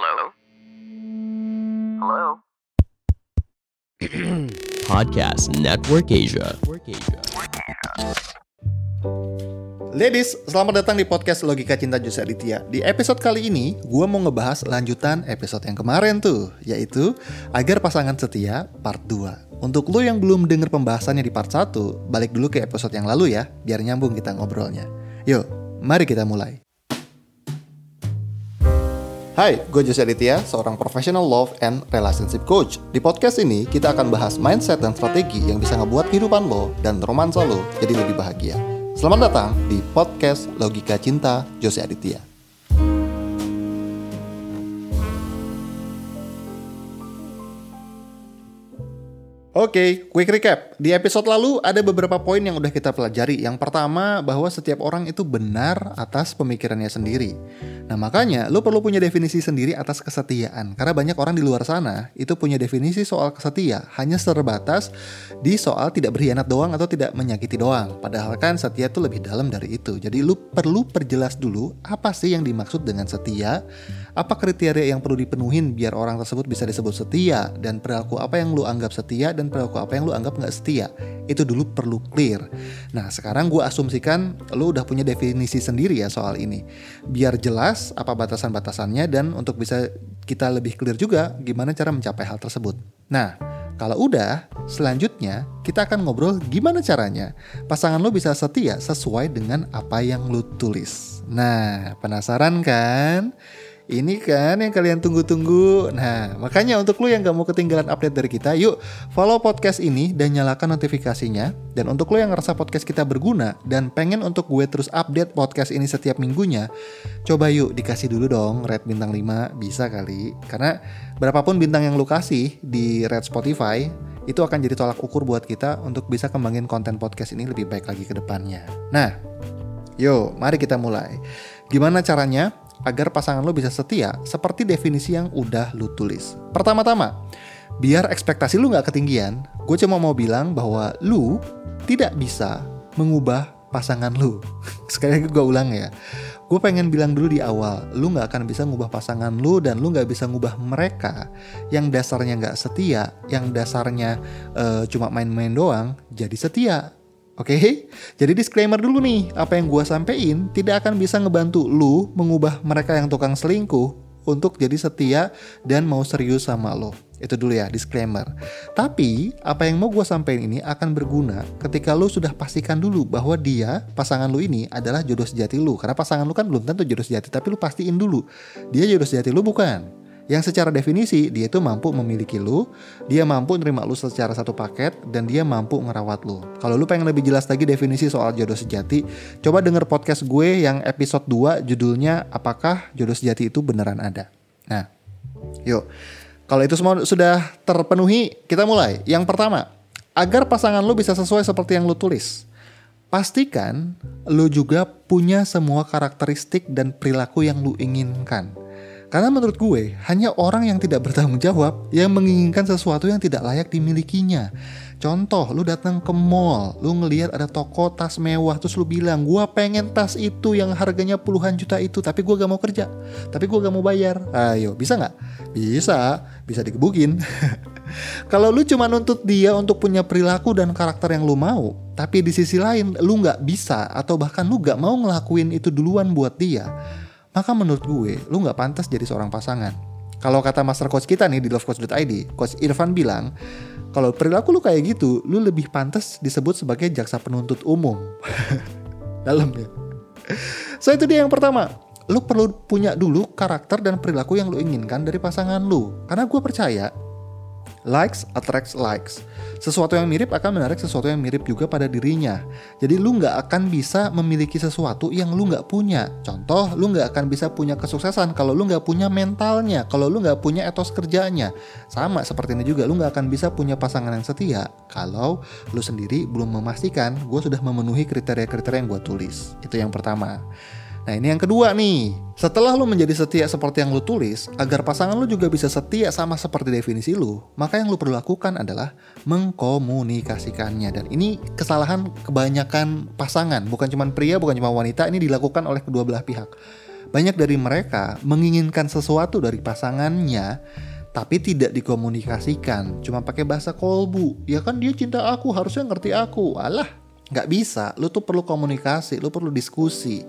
Hello? Hello? Podcast Network Asia. Ladies, selamat datang di podcast Logika Cinta Jose Aditya. Di episode kali ini, gue mau ngebahas lanjutan episode yang kemarin tuh, yaitu Agar Pasangan Setia Part 2. Untuk lo yang belum denger pembahasannya di part 1, balik dulu ke episode yang lalu ya, biar nyambung kita ngobrolnya. Yuk, mari kita mulai. Hai, gue Jose Aditya, seorang professional love and relationship coach. Di podcast ini, kita akan bahas mindset dan strategi yang bisa ngebuat kehidupan lo dan romansa lo jadi lebih bahagia. Selamat datang di podcast Logika Cinta Jose Aditya. Oke, quick recap. Di episode lalu ada beberapa poin yang udah kita pelajari. Yang pertama, bahwa setiap orang itu benar atas pemikirannya sendiri. Nah, makanya lo perlu punya definisi sendiri atas kesetiaan. Karena banyak orang di luar sana itu punya definisi soal kesetia hanya terbatas di soal tidak berkhianat doang atau tidak menyakiti doang. Padahal kan setia itu lebih dalam dari itu. Jadi lo perlu perjelas dulu apa sih yang dimaksud dengan setia, apa kriteria yang perlu dipenuhin biar orang tersebut bisa disebut setia, dan perilaku apa yang lo anggap setia dan perilaku apa yang lu anggap nggak setia. Itu dulu perlu clear. Nah sekarang gue asumsikan lu udah punya definisi sendiri ya soal ini. Biar jelas apa batasan-batasannya dan untuk bisa kita lebih clear juga gimana cara mencapai hal tersebut. Nah kalau udah, selanjutnya kita akan ngobrol gimana caranya pasangan lo bisa setia sesuai dengan apa yang lo tulis. Nah, penasaran kan? Ini kan yang kalian tunggu-tunggu. Nah, makanya untuk lu yang gak mau ketinggalan update dari kita, yuk follow podcast ini dan nyalakan notifikasinya. Dan untuk lu yang ngerasa podcast kita berguna dan pengen untuk gue terus update podcast ini setiap minggunya, coba yuk dikasih dulu dong red bintang 5, bisa kali. Karena berapapun bintang yang lu kasih di red Spotify, itu akan jadi tolak ukur buat kita untuk bisa kembangin konten podcast ini lebih baik lagi ke depannya. Nah, yuk mari kita mulai. Gimana caranya? Agar pasangan lo bisa setia seperti definisi yang udah lo tulis. Pertama-tama, biar ekspektasi lu nggak ketinggian, gue cuma mau bilang bahwa lu tidak bisa mengubah pasangan lu. Sekali lagi gue ulang ya. Gue pengen bilang dulu di awal, lu nggak akan bisa ngubah pasangan lu dan lu nggak bisa ngubah mereka yang dasarnya nggak setia, yang dasarnya uh, cuma main-main doang, jadi setia Oke, okay? jadi disclaimer dulu nih, apa yang gue sampein tidak akan bisa ngebantu lu mengubah mereka yang tukang selingkuh untuk jadi setia dan mau serius sama lo. Itu dulu ya, disclaimer. Tapi, apa yang mau gue sampein ini akan berguna ketika lo sudah pastikan dulu bahwa dia, pasangan lo ini adalah jodoh sejati lo. Karena pasangan lo kan belum tentu jodoh sejati, tapi lo pastiin dulu. Dia jodoh sejati lo bukan yang secara definisi dia itu mampu memiliki lu, dia mampu nerima lu secara satu paket, dan dia mampu ngerawat lu. Kalau lu pengen lebih jelas lagi definisi soal jodoh sejati, coba denger podcast gue yang episode 2 judulnya Apakah Jodoh Sejati Itu Beneran Ada. Nah, yuk. Kalau itu semua sudah terpenuhi, kita mulai. Yang pertama, agar pasangan lu bisa sesuai seperti yang lu tulis. Pastikan lu juga punya semua karakteristik dan perilaku yang lu inginkan. Karena menurut gue, hanya orang yang tidak bertanggung jawab yang menginginkan sesuatu yang tidak layak dimilikinya. Contoh, lu datang ke mall, lu ngelihat ada toko tas mewah, terus lu bilang, gue pengen tas itu yang harganya puluhan juta itu, tapi gue gak mau kerja, tapi gue gak mau bayar. Ayo, bisa nggak? Bisa, bisa digebukin. Kalau lu cuma nuntut dia untuk punya perilaku dan karakter yang lu mau, tapi di sisi lain lu nggak bisa atau bahkan lu gak mau ngelakuin itu duluan buat dia, maka menurut gue lu nggak pantas jadi seorang pasangan. Kalau kata master coach kita nih di lovecoach.id, coach Irfan bilang, kalau perilaku lu kayak gitu, lu lebih pantas disebut sebagai jaksa penuntut umum. Dalam ya. So itu dia yang pertama. Lu perlu punya dulu karakter dan perilaku yang lu inginkan dari pasangan lu. Karena gue percaya Likes attracts likes. Sesuatu yang mirip akan menarik sesuatu yang mirip juga pada dirinya. Jadi lu nggak akan bisa memiliki sesuatu yang lu nggak punya. Contoh, lu nggak akan bisa punya kesuksesan kalau lu nggak punya mentalnya, kalau lu nggak punya etos kerjanya. Sama seperti ini juga, lu nggak akan bisa punya pasangan yang setia kalau lu sendiri belum memastikan gue sudah memenuhi kriteria-kriteria yang gue tulis. Itu yang pertama. Nah ini yang kedua nih, setelah lu menjadi setia seperti yang lu tulis, agar pasangan lu juga bisa setia sama seperti definisi lu, maka yang lu perlu lakukan adalah mengkomunikasikannya. Dan ini kesalahan kebanyakan pasangan, bukan cuma pria, bukan cuma wanita, ini dilakukan oleh kedua belah pihak. banyak dari mereka menginginkan sesuatu dari pasangannya tapi tidak dikomunikasikan. Cuma pakai bahasa kolbu. Ya kan dia cinta aku harusnya ngerti aku. Alah nggak bisa. Lu tuh perlu komunikasi lu perlu diskusi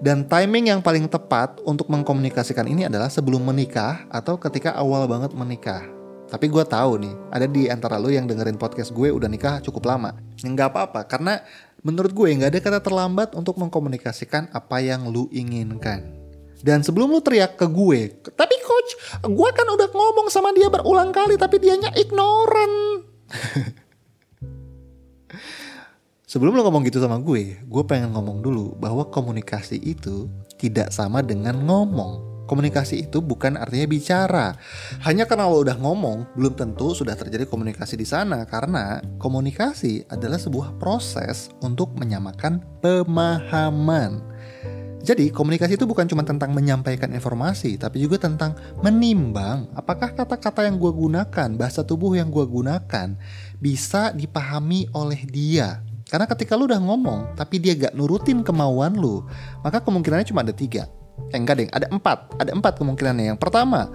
dan timing yang paling tepat untuk mengkomunikasikan ini adalah sebelum menikah atau ketika awal banget menikah. Tapi gue tahu nih ada di antara lu yang dengerin podcast gue udah nikah cukup lama. Nggak apa-apa karena menurut gue nggak ada kata terlambat untuk mengkomunikasikan apa yang lu inginkan. Dan sebelum lu teriak ke gue, tapi coach, gue kan udah ngomong sama dia berulang kali tapi dianya ignoran. sebelum lu ngomong gitu sama gue, gue pengen ngomong dulu bahwa komunikasi itu tidak sama dengan ngomong. Komunikasi itu bukan artinya bicara. Hanya karena lo udah ngomong, belum tentu sudah terjadi komunikasi di sana karena komunikasi adalah sebuah proses untuk menyamakan pemahaman. Jadi komunikasi itu bukan cuma tentang menyampaikan informasi, tapi juga tentang menimbang apakah kata-kata yang gue gunakan, bahasa tubuh yang gue gunakan bisa dipahami oleh dia. Karena ketika lu udah ngomong, tapi dia gak nurutin kemauan lu, maka kemungkinannya cuma ada tiga. Eh enggak deh, ada empat. Ada empat kemungkinannya. Yang pertama,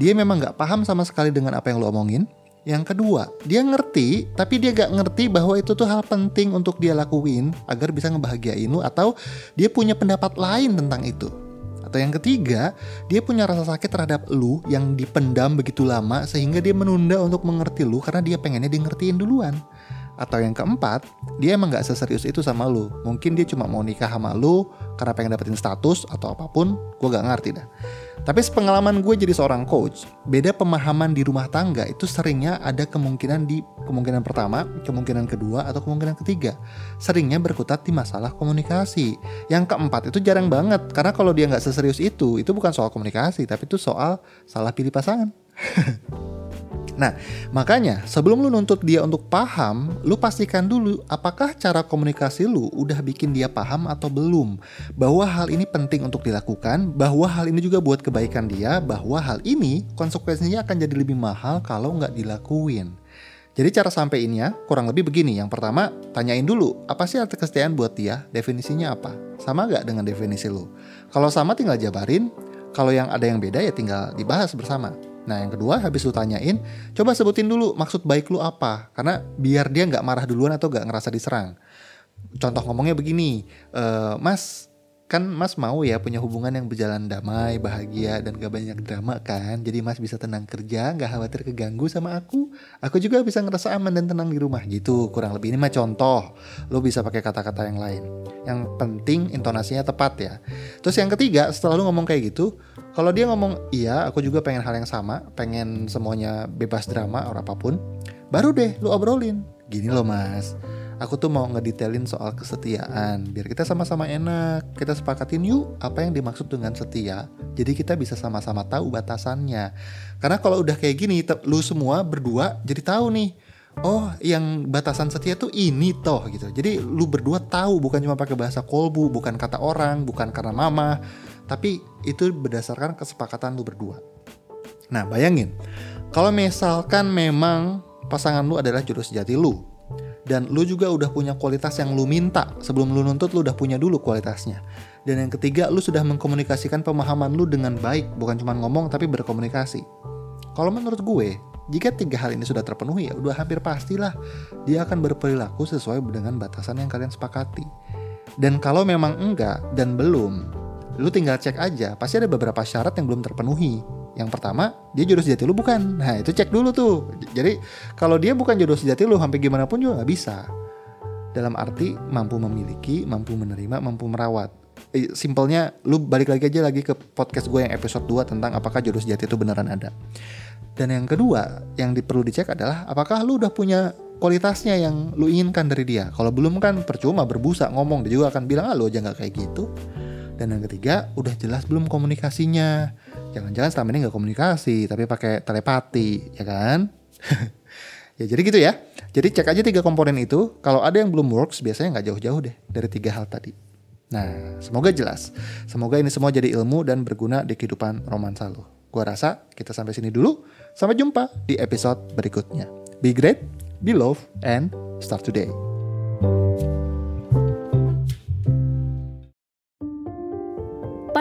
dia memang gak paham sama sekali dengan apa yang lu omongin. Yang kedua, dia ngerti, tapi dia gak ngerti bahwa itu tuh hal penting untuk dia lakuin agar bisa ngebahagiain lu atau dia punya pendapat lain tentang itu. Atau yang ketiga, dia punya rasa sakit terhadap lu yang dipendam begitu lama sehingga dia menunda untuk mengerti lu karena dia pengennya di ngertiin duluan. Atau yang keempat, dia emang gak seserius itu sama lu. Mungkin dia cuma mau nikah sama lu karena pengen dapetin status atau apa pun, gue gak ngerti dah. Tapi sepengalaman gue jadi seorang coach, beda pemahaman di rumah tangga itu seringnya ada kemungkinan di kemungkinan pertama, kemungkinan kedua, atau kemungkinan ketiga. Seringnya berkutat di masalah komunikasi. Yang keempat itu jarang banget, karena kalau dia nggak seserius itu, itu bukan soal komunikasi, tapi itu soal salah pilih pasangan. Nah, makanya sebelum lu nuntut dia untuk paham, lu pastikan dulu apakah cara komunikasi lu udah bikin dia paham atau belum. Bahwa hal ini penting untuk dilakukan, bahwa hal ini juga buat kebaikan dia, bahwa hal ini konsekuensinya akan jadi lebih mahal kalau nggak dilakuin. Jadi cara sampeinnya kurang lebih begini. Yang pertama, tanyain dulu, apa sih arti kesetiaan buat dia? Definisinya apa? Sama nggak dengan definisi lu? Kalau sama tinggal jabarin, kalau yang ada yang beda ya tinggal dibahas bersama. Nah yang kedua habis lu tanyain, coba sebutin dulu maksud baik lu apa. Karena biar dia nggak marah duluan atau nggak ngerasa diserang. Contoh ngomongnya begini, e, Mas kan Mas mau ya punya hubungan yang berjalan damai, bahagia dan gak banyak drama kan. Jadi Mas bisa tenang kerja, gak khawatir keganggu sama aku. Aku juga bisa ngerasa aman dan tenang di rumah gitu. Kurang lebih ini mah contoh. Lo bisa pakai kata-kata yang lain. Yang penting intonasinya tepat ya. Terus yang ketiga, setelah lu ngomong kayak gitu, kalau dia ngomong iya, aku juga pengen hal yang sama, pengen semuanya bebas drama atau apa pun, baru deh lu obrolin. Gini loh Mas aku tuh mau ngedetailin soal kesetiaan biar kita sama-sama enak. Kita sepakatin yuk apa yang dimaksud dengan setia jadi kita bisa sama-sama tahu batasannya. Karena kalau udah kayak gini lu semua berdua jadi tahu nih oh yang batasan setia tuh ini toh gitu. Jadi lu berdua tahu bukan cuma pakai bahasa kolbu bukan kata orang bukan karena mama tapi itu berdasarkan kesepakatan lu berdua. Nah bayangin kalau misalkan memang pasangan lu adalah jodoh sejati lu dan lu juga udah punya kualitas yang lu minta. Sebelum lu nuntut lu udah punya dulu kualitasnya. Dan yang ketiga lu sudah mengkomunikasikan pemahaman lu dengan baik. Bukan cuma ngomong tapi berkomunikasi. Kalau menurut gue jika tiga hal ini sudah terpenuhi ya udah hampir pastilah dia akan berperilaku sesuai dengan batasan yang kalian sepakati. Dan kalau memang enggak dan belum lu tinggal cek aja. Pasti ada beberapa syarat yang belum terpenuhi yang pertama, dia jodoh sejati lu bukan. Nah, itu cek dulu tuh. Jadi, kalau dia bukan jodoh sejati lu, sampai gimana pun juga nggak bisa. Dalam arti mampu memiliki, mampu menerima, mampu merawat. Eh, simpelnya, lu balik lagi aja lagi ke podcast gue yang episode 2 tentang apakah jodoh sejati itu beneran ada. Dan yang kedua, yang perlu dicek adalah apakah lu udah punya kualitasnya yang lu inginkan dari dia. Kalau belum kan percuma berbusa ngomong, dia juga akan bilang, ah lu aja nggak kayak gitu. Dan yang ketiga, udah jelas belum komunikasinya Jangan-jangan selama ini nggak komunikasi, tapi pakai telepati, ya kan? ya jadi gitu ya. Jadi cek aja tiga komponen itu. Kalau ada yang belum works, biasanya nggak jauh-jauh deh dari tiga hal tadi. Nah, semoga jelas. Semoga ini semua jadi ilmu dan berguna di kehidupan romansa lo. Gua rasa kita sampai sini dulu. Sampai jumpa di episode berikutnya. Be great, be love, and start today.